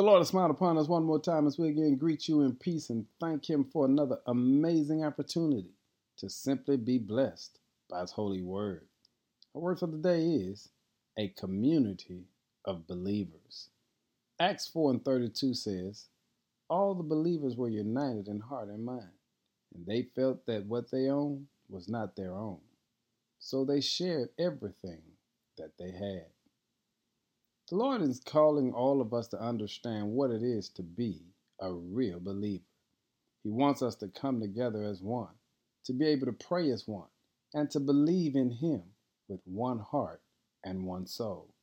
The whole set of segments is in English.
The Lord has smiled upon us one more time as we again greet you in peace and thank Him for another amazing opportunity to simply be blessed by His holy word. Our word for the day is a community of believers. Acts 4 and 32 says, All the believers were united in heart and mind, and they felt that what they owned was not their own. So they shared everything that they had. The Lord is calling all of us to understand what it is to be a real believer. He wants us to come together as one, to be able to pray as one, and to believe in Him with one heart and one soul.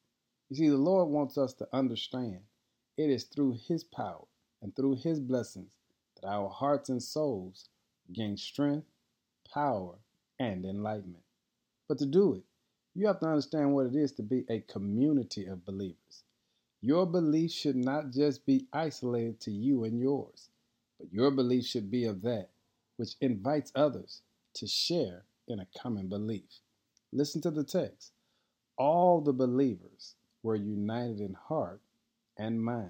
You see, the Lord wants us to understand it is through His power and through His blessings that our hearts and souls gain strength, power, and enlightenment. But to do it, you have to understand what it is to be a community of believers. Your belief should not just be isolated to you and yours, but your belief should be of that which invites others to share in a common belief. Listen to the text. All the believers were united in heart and mind,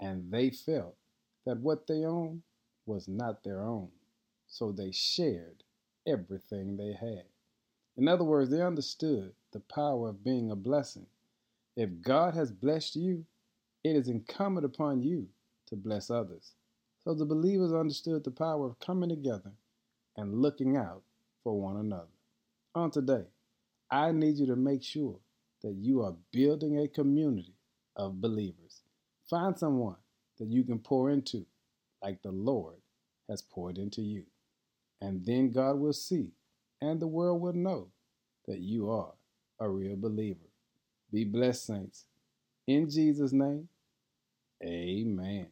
and they felt that what they owned was not their own, so they shared everything they had. In other words, they understood the power of being a blessing. If God has blessed you, it is incumbent upon you to bless others. So the believers understood the power of coming together and looking out for one another. On today, I need you to make sure that you are building a community of believers. Find someone that you can pour into, like the Lord has poured into you. And then God will see and the world will know that you are a real believer. Be blessed, saints. In Jesus' name, amen.